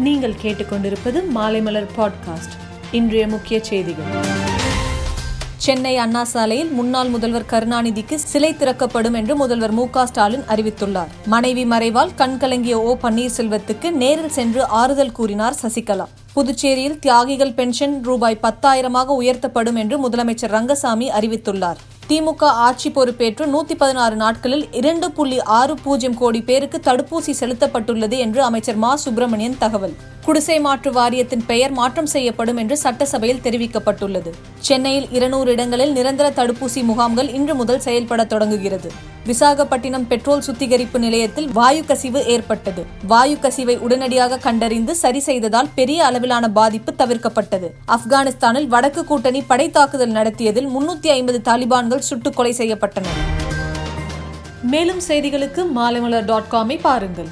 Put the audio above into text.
நீங்கள் கேட்டுக்கொண்டிருப்பது மாலைமலர் பாட்காஸ்ட். இன்றைய முக்கிய செய்திகள். சென்னை அண்ணா சாலையில் முன்னாள் முதல்வர் கருணாநிதிக்கு சிலை திறக்கப்படும் என்று முதல்வர் மு ஸ்டாலின் அறிவித்துள்ளார். மனைவி மறைவால் கண்கலங்கிய ஓ பன்னீர்செல்வத்துக்கு நேரில் சென்று ஆறுதல் கூறினார் சசிகலா. புதுச்சேரியில் தியாகிகள் பென்ஷன் ரூபாய் பத்தாயிரமாக உயர்த்தப்படும் என்று முதலமைச்சர் ரங்கசாமி அறிவித்துள்ளார். திமுக ஆட்சி பொறுப்பேற்று நூத்தி பதினாறு நாட்களில் இரண்டு புள்ளி ஆறு பூஜ்ஜியம் கோடி பேருக்கு தடுப்பூசி செலுத்தப்பட்டுள்ளது என்று அமைச்சர் மா. சுப்பிரமணியன் தகவல். குடிசை மாற்று வாரியத்தின் பெயர் மாற்றம் செய்யப்படும் என்று சட்டசபையில் தெரிவிக்கப்பட்டுள்ளது. சென்னையில் இருநூறு இடங்களில் நிரந்தர தடுப்பூசி முகாம்கள் இன்று முதல் செயல்பட தொடங்குகிறது. விசாகப்பட்டினம் பெட்ரோல் சுத்திகரிப்பு நிலையத்தில் வாயு கசிவு ஏற்பட்டது. வாயு கசிவை உடனடியாக கண்டறிந்து சரி செய்ததால் பெரிய அளவிலான பாதிப்பு தவிர்க்கப்பட்டது. ஆப்கானிஸ்தானில் வடக்கு கூட்டணி படை தாக்குதல் நடத்தியதில் முன்னூத்தி ஐம்பது தாலிபான்கள் சுட்டுக் கொலை செய்யப்பட்டனர். மேலும் செய்திகளுக்கு மாலைமலர் டாட் காமை பாருங்கள்.